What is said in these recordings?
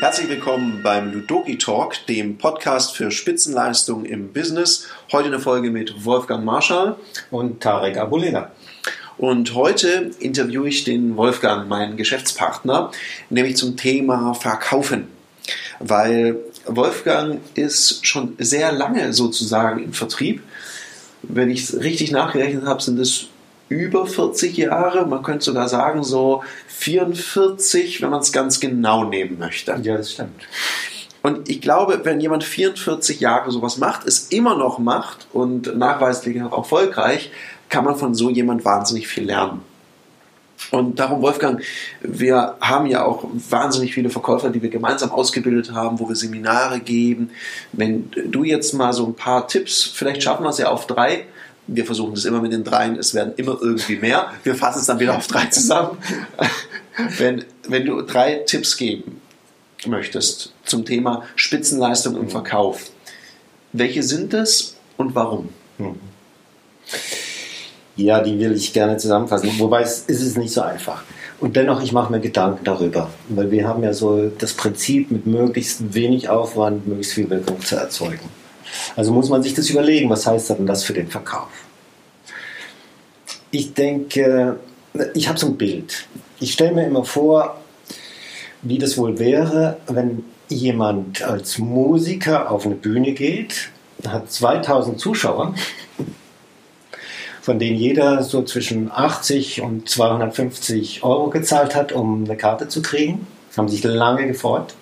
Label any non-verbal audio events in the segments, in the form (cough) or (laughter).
Herzlich willkommen beim Ludoki Talk, dem Podcast für Spitzenleistung im Business. Heute eine Folge mit Wolfgang Marschall und Tarek Abulina. Und heute interviewe ich den Wolfgang, meinen Geschäftspartner, nämlich zum Thema Verkaufen. Weil Wolfgang ist schon sehr lange sozusagen im Vertrieb. Wenn ich es richtig nachgerechnet habe, sind es über 40 Jahre. Man könnte sogar sagen, so 44, wenn man es ganz genau nehmen möchte. Ja, das stimmt. Und ich glaube, wenn jemand 44 Jahre sowas macht, es immer noch macht und nachweislich auch erfolgreich, kann man von so jemand wahnsinnig viel lernen. Und darum, Wolfgang, wir haben ja auch wahnsinnig viele Verkäufer, die wir gemeinsam ausgebildet haben, wo wir Seminare geben. Wenn du jetzt mal so ein paar Tipps, vielleicht schaffen wir es ja auf drei, wir versuchen das immer mit den dreien, es werden immer irgendwie mehr. Wir fassen es dann wieder auf drei zusammen. (laughs) wenn, wenn du drei Tipps geben möchtest zum Thema Spitzenleistung im Verkauf, welche sind es und warum? Ja, die will ich gerne zusammenfassen. Wobei es ist es nicht so einfach. Und dennoch, ich mache mir Gedanken darüber. Weil wir haben ja so das Prinzip, mit möglichst wenig Aufwand möglichst viel Wirkung zu erzeugen. Also muss man sich das überlegen, was heißt denn das für den Verkauf? Ich denke, ich habe so ein Bild. Ich stelle mir immer vor, wie das wohl wäre, wenn jemand als Musiker auf eine Bühne geht, hat 2000 Zuschauer, von denen jeder so zwischen 80 und 250 Euro gezahlt hat, um eine Karte zu kriegen. Haben sich lange gefreut.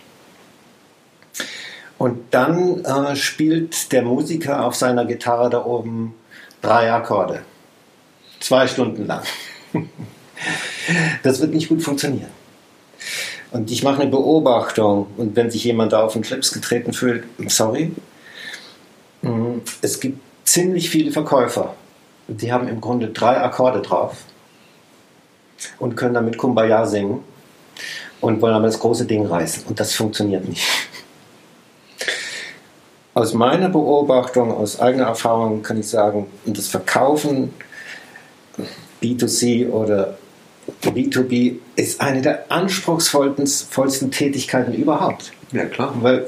Und dann äh, spielt der Musiker auf seiner Gitarre da oben drei Akkorde. Zwei Stunden lang. (laughs) das wird nicht gut funktionieren. Und ich mache eine Beobachtung und wenn sich jemand da auf den Clips getreten fühlt, sorry, mm, es gibt ziemlich viele Verkäufer, die haben im Grunde drei Akkorde drauf und können damit Kumbaya singen und wollen aber das große Ding reißen. Und das funktioniert nicht. Aus meiner Beobachtung, aus eigener Erfahrung kann ich sagen, das Verkaufen B2C oder B2B ist eine der anspruchsvollsten Tätigkeiten überhaupt. Ja, klar. Weil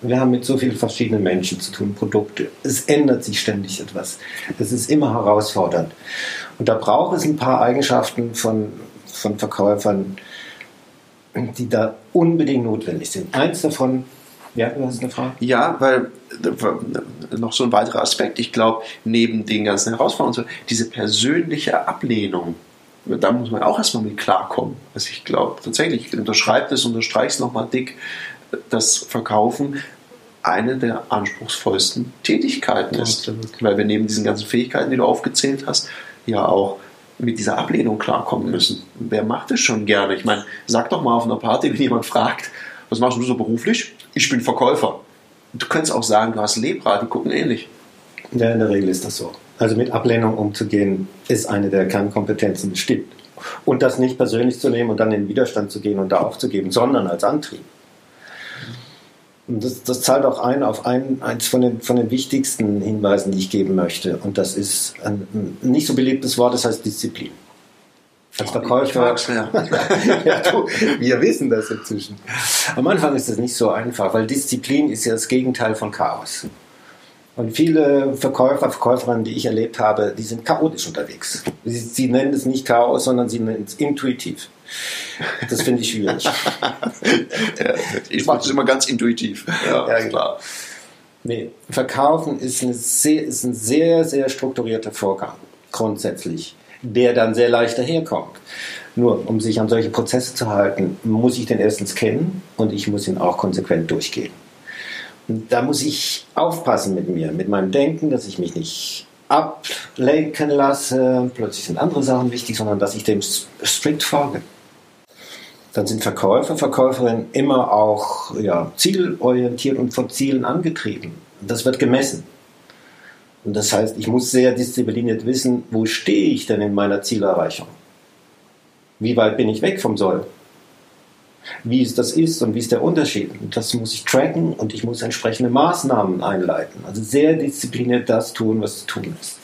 wir haben mit so vielen verschiedenen Menschen zu tun, Produkte. Es ändert sich ständig etwas. Es ist immer herausfordernd. Und da braucht es ein paar Eigenschaften von, von Verkäufern, die da unbedingt notwendig sind. Eins davon ja, du hast eine Frage. Ja, weil noch so ein weiterer Aspekt, ich glaube, neben den ganzen Herausforderungen, diese persönliche Ablehnung, da muss man auch erstmal mit klarkommen. Also ich glaube tatsächlich, ich unterschreibe das, unterstreiche es nochmal dick, dass Verkaufen eine der anspruchsvollsten Tätigkeiten ist. Absolut. Weil wir neben diesen ganzen Fähigkeiten, die du aufgezählt hast, ja auch mit dieser Ablehnung klarkommen müssen. Wer macht es schon gerne? Ich meine, sag doch mal auf einer Party, wenn jemand fragt, was machst du so beruflich? Ich bin Verkäufer. Du könntest auch sagen, du hast Lepra, die gucken ähnlich. Ja, in der Regel ist das so. Also mit Ablehnung umzugehen, ist eine der Kernkompetenzen, stimmt. Und das nicht persönlich zu nehmen und dann in Widerstand zu gehen und da aufzugeben, sondern als Antrieb. Und das, das zahlt auch ein auf ein, eins von den, von den wichtigsten Hinweisen, die ich geben möchte. Und das ist ein, ein nicht so beliebtes Wort, das heißt Disziplin. Als Verkäufer. (laughs) ja, du, wir wissen das inzwischen. Am Anfang ist das nicht so einfach, weil Disziplin ist ja das Gegenteil von Chaos. Und viele Verkäufer, Verkäuferinnen, die ich erlebt habe, die sind chaotisch unterwegs. Sie, sie nennen es nicht Chaos, sondern sie nennen es intuitiv. Das finde ich schwierig. (laughs) ja, ich mache das immer ganz intuitiv. Ja, ja klar. Nee, Verkaufen ist, sehr, ist ein sehr, sehr strukturierter Vorgang, grundsätzlich der dann sehr leicht daherkommt. Nur, um sich an solche Prozesse zu halten, muss ich den erstens kennen und ich muss ihn auch konsequent durchgehen. Und da muss ich aufpassen mit mir, mit meinem Denken, dass ich mich nicht ablenken lasse, plötzlich sind andere Sachen wichtig, sondern dass ich dem strikt folge. Dann sind Verkäufer, Verkäuferinnen immer auch ja, zielorientiert und von Zielen angetrieben. Das wird gemessen. Und das heißt, ich muss sehr diszipliniert wissen, wo stehe ich denn in meiner Zielerreichung? Wie weit bin ich weg vom Soll? Wie es das ist und wie ist der Unterschied? Und das muss ich tracken und ich muss entsprechende Maßnahmen einleiten. Also sehr diszipliniert das tun, was zu tun ist.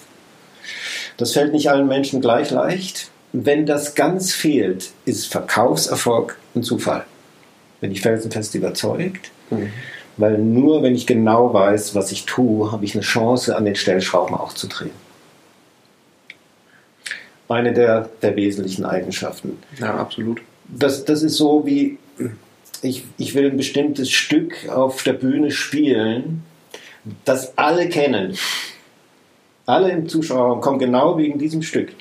Das fällt nicht allen Menschen gleich leicht. wenn das ganz fehlt, ist Verkaufserfolg ein Zufall. Bin ich felsenfest überzeugt. Mhm. Weil nur wenn ich genau weiß, was ich tue, habe ich eine Chance, an den Stellschrauben auch zu drehen. Eine der, der wesentlichen Eigenschaften. Ja, absolut. Das, das ist so wie, ich, ich will ein bestimmtes Stück auf der Bühne spielen, das alle kennen. Alle im Zuschauerraum kommen genau wegen diesem Stück.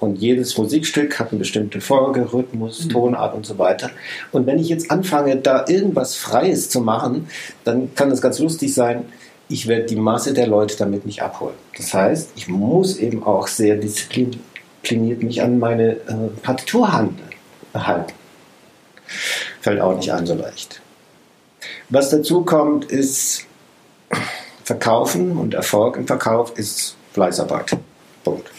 Und jedes Musikstück hat eine bestimmte Folge, Rhythmus, mhm. Tonart und so weiter. Und wenn ich jetzt anfange, da irgendwas Freies zu machen, dann kann das ganz lustig sein. Ich werde die Masse der Leute damit nicht abholen. Das heißt, ich muss eben auch sehr diszipliniert mich an meine äh, Partitur halten. Fällt auch nicht ein so leicht. Was dazu kommt, ist Verkaufen und Erfolg im Verkauf ist Fleißarbeit. Punkt.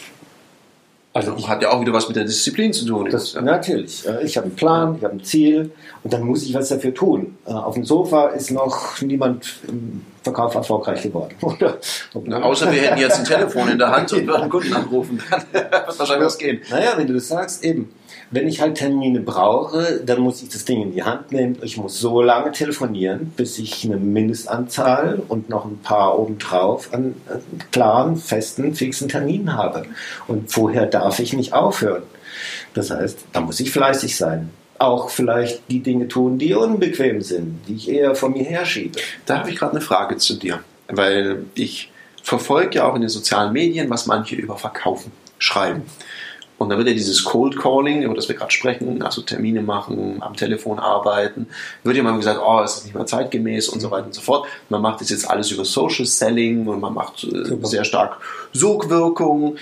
Also hat ja auch wieder was mit der Disziplin zu tun. Das, Natürlich. Ich habe einen Plan, ich habe ein Ziel und dann muss ich was dafür tun. Äh, auf dem Sofa ist noch niemand im Verkauf erfolgreich geworden. (laughs) Oder? Na, außer wir hätten jetzt ein Telefon in der Hand und würden Kunden anrufen. Dann (laughs) wird wahrscheinlich was gehen. Naja, wenn du das sagst, eben wenn ich halt Termine brauche, dann muss ich das Ding in die Hand nehmen. Ich muss so lange telefonieren, bis ich eine Mindestanzahl und noch ein paar obendrauf an klaren, festen, fixen Terminen habe. Und vorher darf ich nicht aufhören. Das heißt, da muss ich fleißig sein. Auch vielleicht die Dinge tun, die unbequem sind, die ich eher von mir herschiebe. Da habe ich gerade eine Frage zu dir, weil ich verfolge ja auch in den sozialen Medien, was manche über Verkaufen schreiben. Und dann wird ja dieses Cold Calling, über das wir gerade sprechen, also Termine machen, am Telefon arbeiten, wird ja mal gesagt, oh, es ist nicht mehr zeitgemäß und so weiter und so fort. Man macht das jetzt alles über Social Selling und man macht äh, sehr stark Sogwirkung.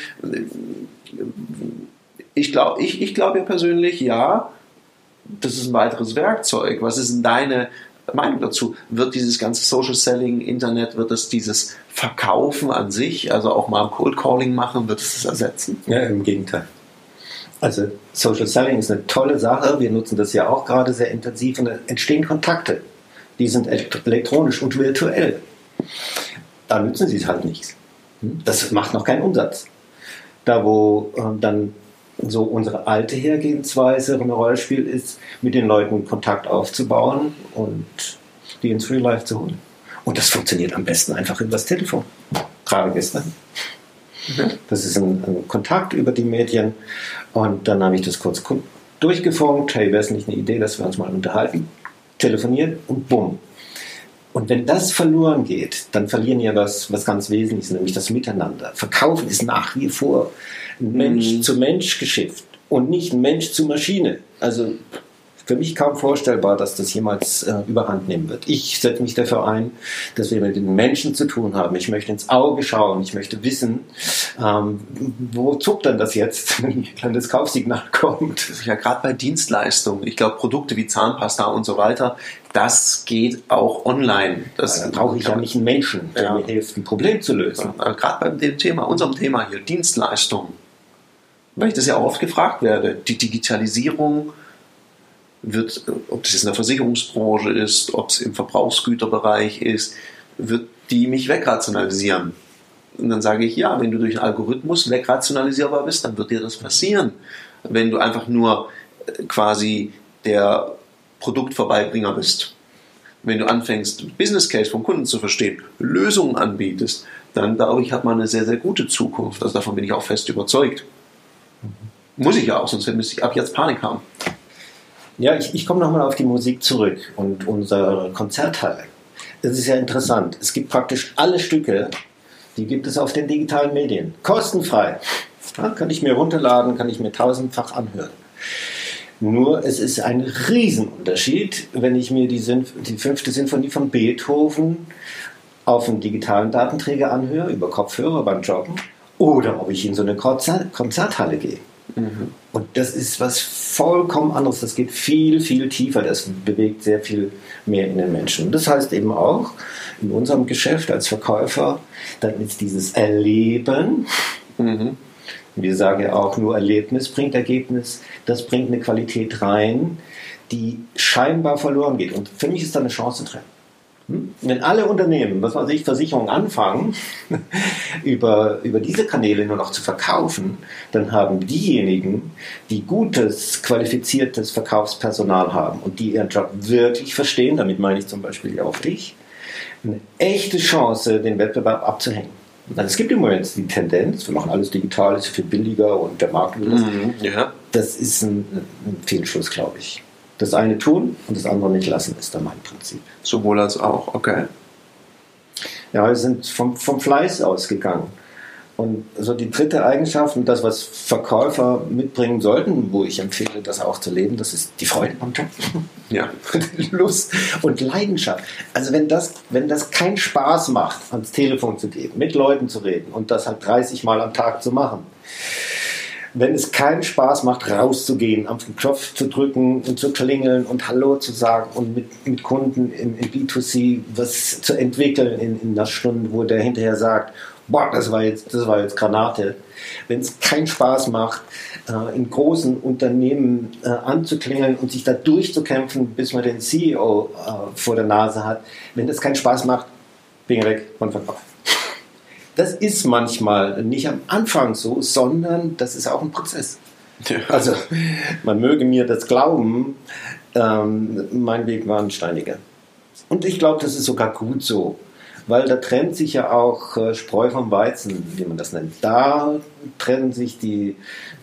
Ich glaube ich, ich glaub ja persönlich, ja, das ist ein weiteres Werkzeug. Was ist denn deine Meinung dazu? Wird dieses ganze Social Selling, Internet, wird es dieses Verkaufen an sich, also auch mal Cold Calling machen, wird es das ersetzen? Ja, im Gegenteil. Also Social Selling ist eine tolle Sache. Wir nutzen das ja auch gerade sehr intensiv und da entstehen Kontakte. Die sind elektronisch und virtuell. Da nützen sie es halt nichts. Hm? Das macht noch keinen Umsatz. Da, wo äh, dann so unsere alte Hergehensweise eine Rolle spielt, ist, mit den Leuten Kontakt aufzubauen und die ins Real Life zu holen. Und das funktioniert am besten einfach über das Telefon. Gerade gestern. Mhm. Das ist ein, ein, Kontakt über die Medien. Und dann habe ich das kurz durchgefunkt. Hey, wäre es nicht eine Idee, dass wir uns mal unterhalten? Telefoniert und bumm. Und wenn das verloren geht, dann verlieren wir was, was ganz Wesentliches, nämlich das Miteinander. Verkaufen ist nach wie vor ein Mensch-zu-Mensch-Geschäft und nicht Mensch zu Maschine. Also für mich kaum vorstellbar, dass das jemals äh, überhand nehmen wird. Ich setze mich dafür ein, dass wir mit den Menschen zu tun haben. Ich möchte ins Auge schauen. Ich möchte wissen, ähm, wo zuckt denn das jetzt, (laughs) wenn das Kaufsignal kommt. Ja, gerade bei Dienstleistungen. Ich glaube, Produkte wie Zahnpasta und so weiter, das geht auch online. Das da brauche ich ja nicht einen Menschen, der ja. mir hilft, ein Problem zu lösen. Ja, gerade bei dem Thema, unserem Thema hier, Dienstleistungen. Weil ich das ja auch oft gefragt werde. Die Digitalisierung wird, ob das jetzt in der Versicherungsbranche ist, ob es im Verbrauchsgüterbereich ist, wird die mich wegrationalisieren. Und dann sage ich, ja, wenn du durch einen Algorithmus wegrationalisierbar bist, dann wird dir das passieren. Wenn du einfach nur äh, quasi der Produktvorbeibringer bist. Wenn du anfängst, Business Case vom Kunden zu verstehen, Lösungen anbietest, dann glaube ich, hat man eine sehr, sehr gute Zukunft. Also davon bin ich auch fest überzeugt. Muss ich ja auch, sonst müsste ich ab jetzt Panik haben. Ja, ich, ich komme nochmal auf die Musik zurück und unsere Konzerthalle. Das ist ja interessant. Es gibt praktisch alle Stücke, die gibt es auf den digitalen Medien. Kostenfrei. Ja, kann ich mir runterladen, kann ich mir tausendfach anhören. Nur es ist ein Riesenunterschied, wenn ich mir die, Sinf die fünfte Sinfonie von Beethoven auf einem digitalen Datenträger anhöre, über Kopfhörer beim Joggen, oder ob ich in so eine Konzert Konzerthalle gehe. Mhm. Und das ist was vollkommen anderes. Das geht viel, viel tiefer. Das bewegt sehr viel mehr in den Menschen. Und das heißt eben auch, in unserem Geschäft als Verkäufer, dann ist dieses Erleben, mhm. wir sagen ja auch, nur Erlebnis bringt Ergebnis, das bringt eine Qualität rein, die scheinbar verloren geht. Und für mich ist da eine Chance drin. Wenn alle Unternehmen, was weiß ich, Versicherungen anfangen, (laughs) über, über diese Kanäle nur noch zu verkaufen, dann haben diejenigen, die gutes, qualifiziertes Verkaufspersonal haben und die ihren Job wirklich verstehen, damit meine ich zum Beispiel auch dich, eine echte Chance, den Wettbewerb abzuhängen. Es gibt im Moment die Tendenz, wir machen alles digital, ist viel billiger und der Markt will das. Mhm, ja. Das ist ein, ein Fehlschluss, glaube ich. Das eine tun und das andere nicht lassen, ist dann mein Prinzip. Sowohl als auch, okay. Ja, wir sind vom, vom Fleiß ausgegangen. Und so die dritte Eigenschaft und das, was Verkäufer mitbringen sollten, wo ich empfehle, das auch zu leben, das ist die Freude am Job. (laughs) Ja. Lust und Leidenschaft. Also wenn das, wenn das keinen Spaß macht, ans Telefon zu gehen, mit Leuten zu reden und das halt 30 Mal am Tag zu machen, wenn es keinen Spaß macht, rauszugehen, am Knopf zu drücken und zu klingeln und Hallo zu sagen und mit, mit Kunden im, im B2C was zu entwickeln in, in einer Stunde, wo der hinterher sagt, boah, das war jetzt, das war jetzt Granate. Wenn es keinen Spaß macht, äh, in großen Unternehmen äh, anzuklingeln und sich da durchzukämpfen, bis man den CEO äh, vor der Nase hat, wenn das keinen Spaß macht, bin ich weg von Verkauf. Das ist manchmal nicht am Anfang so, sondern das ist auch ein Prozess. Ja. Also, man möge mir das glauben, ähm, mein Weg war ein steiniger. Und ich glaube, das ist sogar gut so, weil da trennt sich ja auch äh, Spreu vom Weizen, wie man das nennt. Da trennen sich die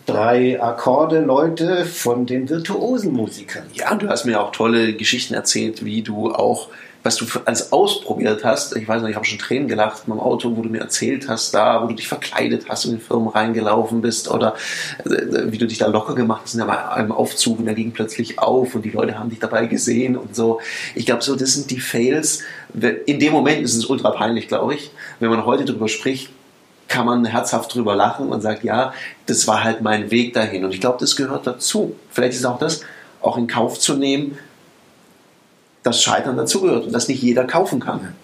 drei Akkorde-Leute von den virtuosen Musikern. Ja, du hast mir auch tolle Geschichten erzählt, wie du auch, was du alles ausprobiert hast. Ich weiß noch, ich habe schon Tränen gelacht meinem Auto, wo du mir erzählt hast, da, wo du dich verkleidet hast und in Firmen reingelaufen bist oder äh, wie du dich da locker gemacht hast in einem Aufzug und der ging plötzlich auf und die Leute haben dich dabei gesehen und so. Ich glaube, so, das sind die Fails. In dem Moment ist es ultra peinlich, glaube ich. Wenn man heute darüber spricht, kann man herzhaft drüber lachen und sagt, ja, das war halt mein Weg dahin. Und ich glaube, das gehört dazu. Vielleicht ist auch das, auch in Kauf zu nehmen, dass Scheitern dazugehört und dass nicht jeder kaufen kann.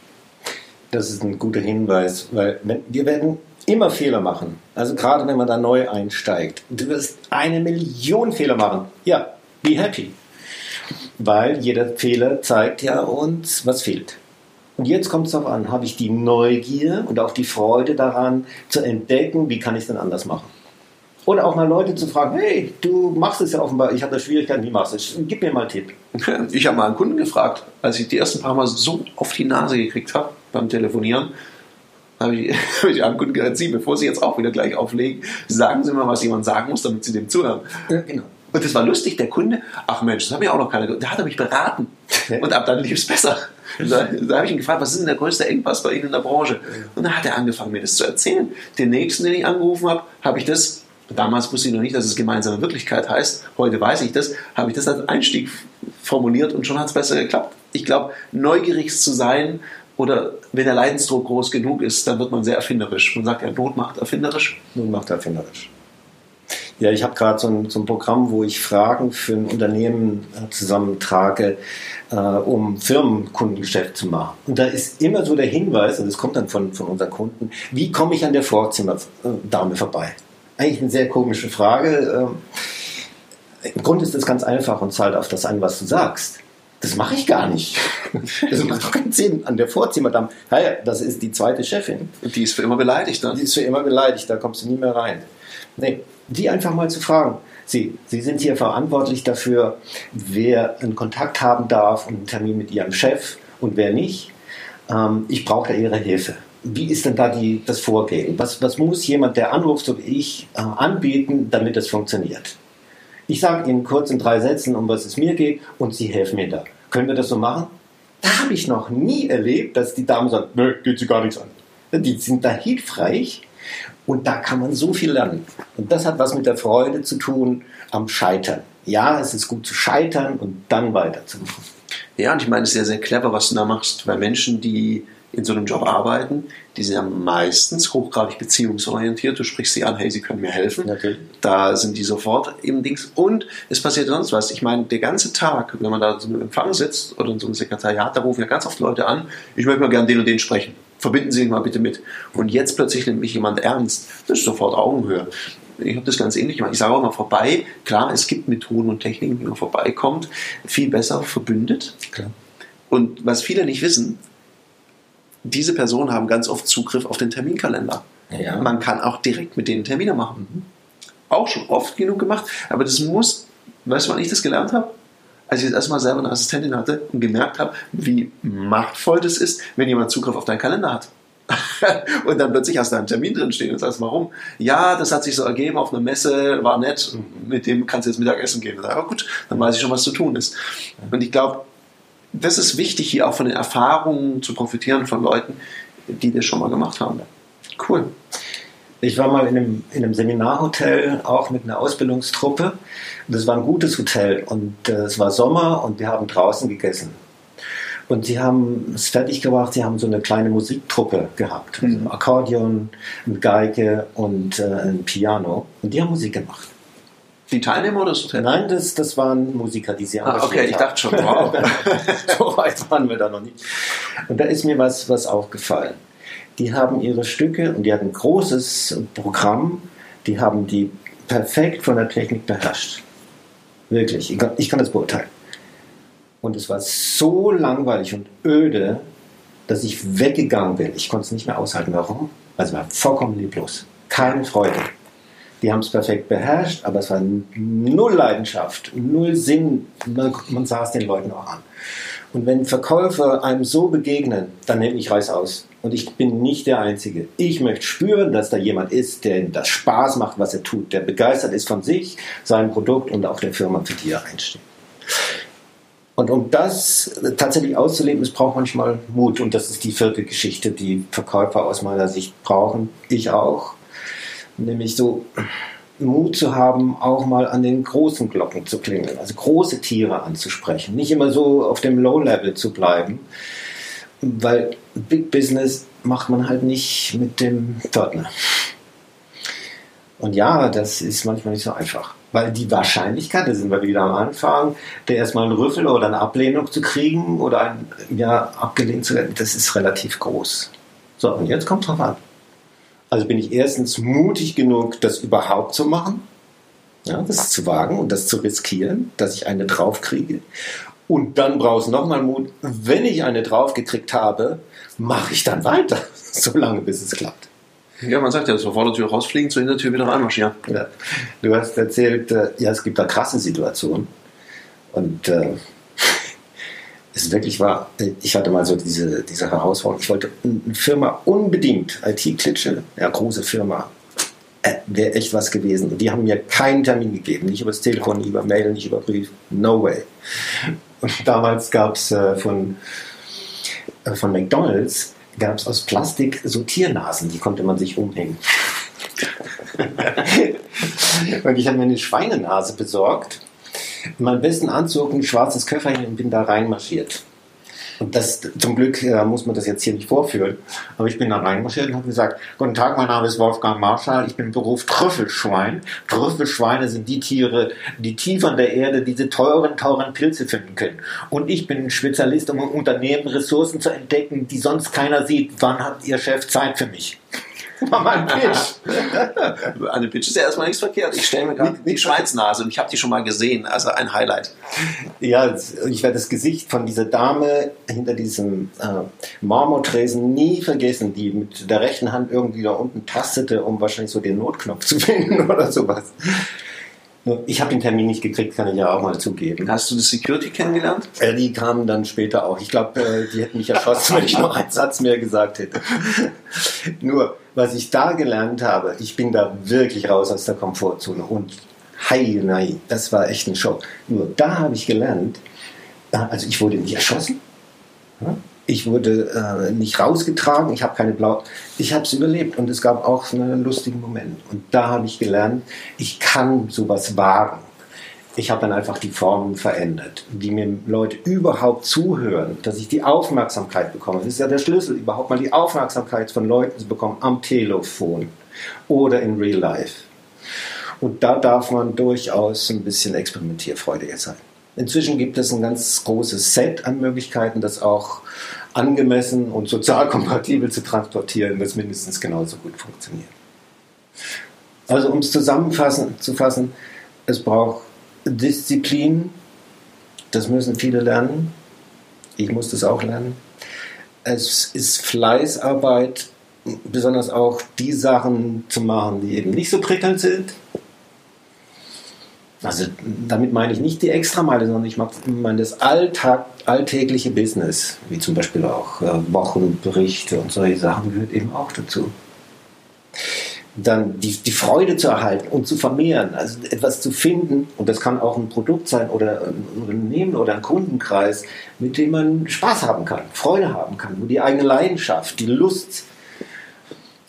Das ist ein guter Hinweis, weil wir werden immer Fehler machen. Also gerade wenn man da neu einsteigt. Du wirst eine Million Fehler machen. Ja, be happy. Weil jeder Fehler zeigt ja uns, was fehlt. Und jetzt kommt es darauf an, habe ich die Neugier und auch die Freude daran zu entdecken, wie kann ich es denn anders machen. Oder auch mal Leute zu fragen, hey, du machst es ja offenbar, ich habe da Schwierigkeiten, wie machst du es? Gib mir mal einen Tipp. (laughs) Ich habe mal einen Kunden gefragt, als ich die ersten paar Mal so auf die Nase gekriegt habe beim Telefonieren, habe ich, (laughs) habe ich einem Kunden gesagt, Sie, bevor Sie jetzt auch wieder gleich auflegen, sagen Sie mal, was jemand sagen muss, damit Sie dem zuhören. genau. Und das war lustig, der Kunde, ach Mensch, das hat mir auch noch keiner. Da hat er mich beraten. Und ab dann lief es besser. Da, da habe ich ihn gefragt, was ist denn der größte Engpass bei Ihnen in der Branche? Und dann hat er angefangen, mir das zu erzählen. Den nächsten, den ich angerufen habe, habe ich das, damals wusste ich noch nicht, dass es gemeinsame Wirklichkeit heißt, heute weiß ich das, habe ich das als Einstieg formuliert und schon hat es besser geklappt. Ich glaube, neugierig zu sein oder wenn der Leidensdruck groß genug ist, dann wird man sehr erfinderisch. Man sagt ja, Not macht erfinderisch. Nun macht erfinderisch. Ja, ich habe gerade so, so ein Programm, wo ich Fragen für ein Unternehmen äh, zusammentrage, äh, um Firmenkundengeschäft zu machen. Und da ist immer so der Hinweis, und das kommt dann von, von unseren Kunden, wie komme ich an der Vorzimmerdame vorbei? Eigentlich eine sehr komische Frage. Ähm, Im Grunde ist das ganz einfach und zahlt auf das ein, was du sagst. Das mache ich gar nicht. (laughs) Das macht doch keinen Sinn. An der Vorzimmerdame, hey, das ist die zweite Chefin. Und die ist für immer beleidigt. Ne? Die ist für immer beleidigt, da kommst du nie mehr rein. Nee, die einfach mal zu fragen. Sie, Sie sind hier verantwortlich dafür, wer einen Kontakt haben darf und einen Termin mit Ihrem Chef und wer nicht. Ähm, ich brauche da Ihre Hilfe. Wie ist denn da die, das Vorgehen? Was, was muss jemand, der anruft, so wie ich, äh, anbieten, damit es funktioniert? Ich sage Ihnen kurz in drei Sätzen, um was es mir geht, und Sie helfen mir da. Können wir das so machen? Da habe ich noch nie erlebt, dass die Dame sagt, nö, geht sie gar nichts an. Die sind da hilfreich und da kann man so viel lernen. Und das hat was mit der Freude zu tun am Scheitern. Ja, es ist gut zu scheitern und dann weiterzumachen. Ja, und ich meine, es ist ja sehr clever, was du da machst, weil Menschen, die in so einem Job arbeiten, die sind ja meistens hochgradig beziehungsorientiert. Du sprichst sie an, hey, sie können mir helfen. Natürlich. Da sind die sofort im Dings. Und es passiert sonst was. Ich meine, der ganze Tag, wenn man da so im Empfang sitzt oder in so einem Sekretariat, da rufen ja ganz oft Leute an, ich möchte mal gerne den und den sprechen. Verbinden Sie mich mal bitte mit. Und jetzt plötzlich nimmt mich jemand ernst. Das ist sofort Augenhöhe. Ich habe das ganz ähnlich gemacht. Ich sage auch immer vorbei. Klar, es gibt Methoden und Techniken, wie man vorbeikommt. Viel besser verbündet. Klar. Und was viele nicht wissen, diese Personen haben ganz oft Zugriff auf den Terminkalender. Ja. Man kann auch direkt mit denen Termine machen. Auch schon oft genug gemacht, aber das muss, weißt du, wann ich das gelernt habe? Als ich das erste Mal selber eine Assistentin hatte und gemerkt habe, wie machtvoll das ist, wenn jemand Zugriff auf deinen Kalender hat. (laughs) und dann plötzlich hast du einen Termin drin stehen und sagst, warum? Ja, das hat sich so ergeben auf einer Messe, war nett, mit dem kannst du jetzt Mittagessen gehen. Sag, oh gut, dann weiß ich schon, was zu tun ist. Und ich glaube, das ist wichtig, hier auch von den Erfahrungen zu profitieren von Leuten, die das schon mal gemacht haben. Cool. Ich war mal in einem, in einem Seminarhotel, auch mit einer Ausbildungstruppe. Das war ein gutes Hotel und äh, es war Sommer und wir haben draußen gegessen. Und sie haben es fertig gebracht, sie haben so eine kleine Musiktruppe gehabt. Also Mhm. Akkordeon, eine Geige und äh, ein Piano. Und die haben Musik gemacht. Die Teilnehmer oder Hotel? Nein, das, das waren Musiker, die sie Ah, okay, ich dachte schon, wow. (laughs) so weit waren wir da noch nicht. Und da ist mir was, was aufgefallen. Die haben ihre Stücke und die hatten ein großes Programm, die haben die perfekt von der Technik beherrscht. Wirklich, ich kann, ich kann das beurteilen. Und es war so langweilig und öde, dass ich weggegangen bin. Ich konnte es nicht mehr aushalten. Warum? Es war vollkommen lieblos. Keine Freude. Die haben es perfekt beherrscht, aber es war null Leidenschaft, null Sinn. Man, man sah es den Leuten auch an. Und wenn Verkäufer einem so begegnen, dann nehme ich Reiß aus. Und ich bin nicht der Einzige. Ich möchte spüren, dass da jemand ist, der das Spaß macht, was er tut, der begeistert ist von sich, seinem Produkt und auch der Firma, für die er einsteht. Und um das tatsächlich auszuleben, es braucht manchmal Mut. Und das ist die vierte Geschichte, die Verkäufer aus meiner Sicht brauchen. Ich auch. Nämlich so Mut zu haben, auch mal an den großen Glocken zu klingeln, also große Tiere anzusprechen. Nicht immer so auf dem Low-Level zu bleiben, weil Big Business macht man halt nicht mit dem Pförtner. Und ja, das ist manchmal nicht so einfach. Weil die Wahrscheinlichkeit, da sind wir wieder am Anfang, der erstmal einen Rüffel oder eine Ablehnung zu kriegen oder ein, ja, abgelehnt zu werden, das ist relativ groß. So, und jetzt kommt drauf an. Also bin ich erstens mutig genug, das überhaupt zu machen, ja, das zu wagen und das zu riskieren, dass ich eine draufkriege. Und dann brauchst du nochmal Mut, wenn ich eine draufgekriegt habe, mache ich dann weiter, (laughs) solange bis es klappt. Ja, man sagt ja, so vor der Tür rausfliegen, zur Hintertür wieder reinmarschieren. Ja. Du hast erzählt, äh, ja, es gibt da krasse Situationen. Und äh, ist wirklich wahr. Ich hatte mal so diese, diese Herausforderung. Ich wollte eine Firma unbedingt, IT-Klitsche, ja, große Firma, äh, wäre echt was gewesen. Und die haben mir keinen Termin gegeben. Nicht über das Telefon, nicht über Mail, nicht über Brief. No way. Und damals gab es äh, von, äh, von McDonalds gab es aus Plastik so Tiernasen, die konnte man sich umhängen. (laughs) und ich habe mir eine Schweinenase besorgt, meinen besten Anzug, ein schwarzes Köfferchen und bin da reinmarschiert. Und das, zum Glück äh, muss man das jetzt hier nicht vorführen. Aber ich bin da reinmarschiert und habe gesagt, guten Tag, mein Name ist Wolfgang Marschall, ich bin im Beruf Trüffelschwein. Trüffelschweine sind die Tiere, die tief an der Erde diese teuren, teuren Pilze finden können. Und ich bin ein Spezialist, um im Unternehmen Ressourcen zu entdecken, die sonst keiner sieht. Wann hat Ihr Chef Zeit für mich? (laughs) War mein Pitch. (laughs) An dem Pitch ist ja erstmal nichts verkehrt. Ich stelle mir gerade die nicht Schweinsnase und ich habe die schon mal gesehen. Also ein Highlight. Ja, ich werde das Gesicht von dieser Dame hinter diesem äh, Marmortresen nie vergessen, die mit der rechten Hand irgendwie da unten tastete, um wahrscheinlich so den Notknopf zu (laughs) finden oder sowas. Ich habe den Termin nicht gekriegt, kann ich ja auch mal zugeben. Hast du das Security kennengelernt? Äh, Die kamen dann später auch. Ich glaube, äh, die hätten mich erschossen, wenn ich noch einen Satz mehr gesagt hätte. Nur, was ich da gelernt habe, ich bin da wirklich raus aus der Komfortzone und hei, nein, das war echt ein Schock. Nur da habe ich gelernt, äh, also ich wurde nicht erschossen, ich wurde äh, nicht rausgetragen, ich habe keine Blau, ich habe es überlebt und es gab auch einen lustigen Moment. Und da habe ich gelernt, ich kann sowas wagen. Ich habe dann einfach die Formen verändert, wie mir Leute überhaupt zuhören, dass ich die Aufmerksamkeit bekomme. Das ist ja der Schlüssel, überhaupt mal die Aufmerksamkeit von Leuten zu bekommen am Telefon oder in Real Life. Und da darf man durchaus ein bisschen experimentierfreudiger sein. Inzwischen gibt es ein ganz großes Set an Möglichkeiten, das auch angemessen und sozial kompatibel zu transportieren, das mindestens genauso gut funktioniert. Also um es zusammenfassen zu fassen, es braucht Disziplin, das müssen viele lernen. Ich muss das auch lernen. es ist Fleißarbeit, besonders auch die Sachen zu machen, die eben nicht so prickelnd sind. Also damit meine ich nicht die Extrameile, sondern ich meine das Alltag, alltägliche Business, wie zum Beispiel auch äh, Wochenberichte und solche Sachen gehört eben auch dazu. Dann die, die Freude zu erhalten und zu vermehren, also etwas zu finden, und das kann auch ein Produkt sein oder ein Unternehmen oder ein Kundenkreis, mit dem man Spaß haben kann, Freude haben kann, wo die eigene Leidenschaft, die Lust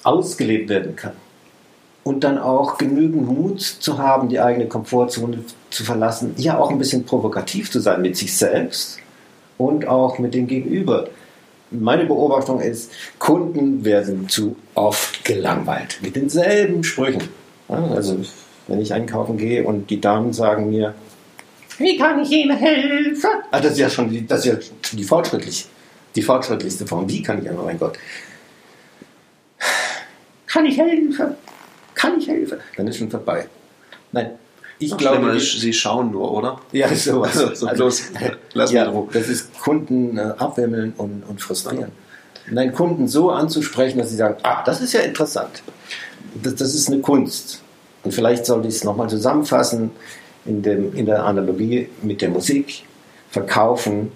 ausgelebt werden kann. Und dann auch genügend Mut zu haben, die eigene Komfortzone zu verlassen, ja auch ein bisschen provokativ zu sein mit sich selbst und auch mit dem Gegenüber. Meine Beobachtung ist, Kunden werden zu oft gelangweilt mit denselben Sprüchen. Also wenn ich einkaufen gehe und die Damen sagen mir, wie kann ich Ihnen helfen? Ah, das ist ja schon die, das ist ja die fortschrittlich, die fortschrittlichste Form. Wie kann ich, oh mein Gott. Kann ich helfen? kann ich helfen? Dann ist schon vorbei. Nein, ich Ach, glaube, die, sie schauen nur, oder? Ja, (laughs) sowas. Also, so also, bloß, lass ja, mal Das ist Kunden äh, abwimmeln und, und frustrieren. Nein, Kunden so anzusprechen, dass sie sagen, ah, das ist ja interessant. Das, das ist eine Kunst. Und vielleicht sollte ich es nochmal zusammenfassen in, dem, in der Analogie mit der Musik. Verkaufen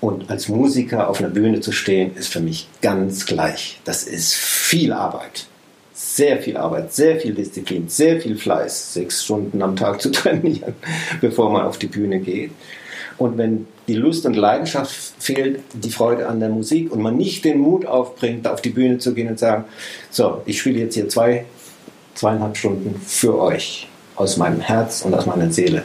und als Musiker auf einer Bühne zu stehen, ist für mich ganz gleich. Das ist viel Arbeit sehr viel Arbeit, sehr viel Disziplin, sehr viel Fleiß, sechs Stunden am Tag zu (laughs) trainieren, bevor man auf die Bühne geht. Und wenn die Lust und Leidenschaft fehlt, die Freude an der Musik und man nicht den Mut aufbringt, auf die Bühne zu gehen und sagen, so, ich spiele jetzt hier zwei, zweieinhalb Stunden für euch aus meinem Herz und aus meiner Seele.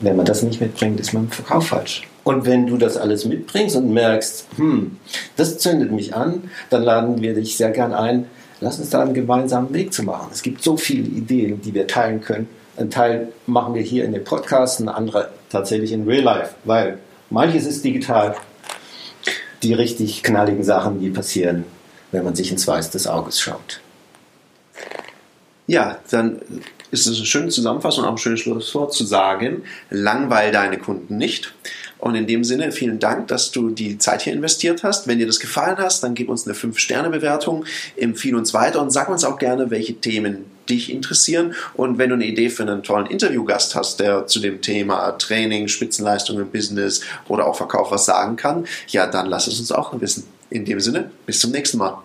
Wenn man das nicht mitbringt, ist man im Verkauf falsch. Und wenn du das alles mitbringst und merkst, hm, das zündet mich an, dann laden wir dich sehr gern ein, Lass uns da einen gemeinsamen Weg zu machen. Es gibt so viele Ideen, die wir teilen können. Ein Teil machen wir hier in den Podcasts, ein anderer tatsächlich in Real Life, weil manches ist digital. Die richtig knalligen Sachen, die passieren, wenn man sich ins Weiß des Auges schaut. Ja, dann ist es eine schöne Zusammenfassung, auch ein schönes Schlusswort zu sagen, langweil deine Kunden nicht. Und in dem Sinne, vielen Dank, dass du die Zeit hier investiert hast. Wenn dir das gefallen hat, dann gib uns eine 5-Sterne-Bewertung, empfehle uns weiter und sag uns auch gerne, welche Themen dich interessieren. Und wenn du eine Idee für einen tollen Interviewgast hast, der zu dem Thema Training, Spitzenleistungen, Business oder auch Verkauf was sagen kann, ja, dann lass es uns auch wissen. In dem Sinne, bis zum nächsten Mal.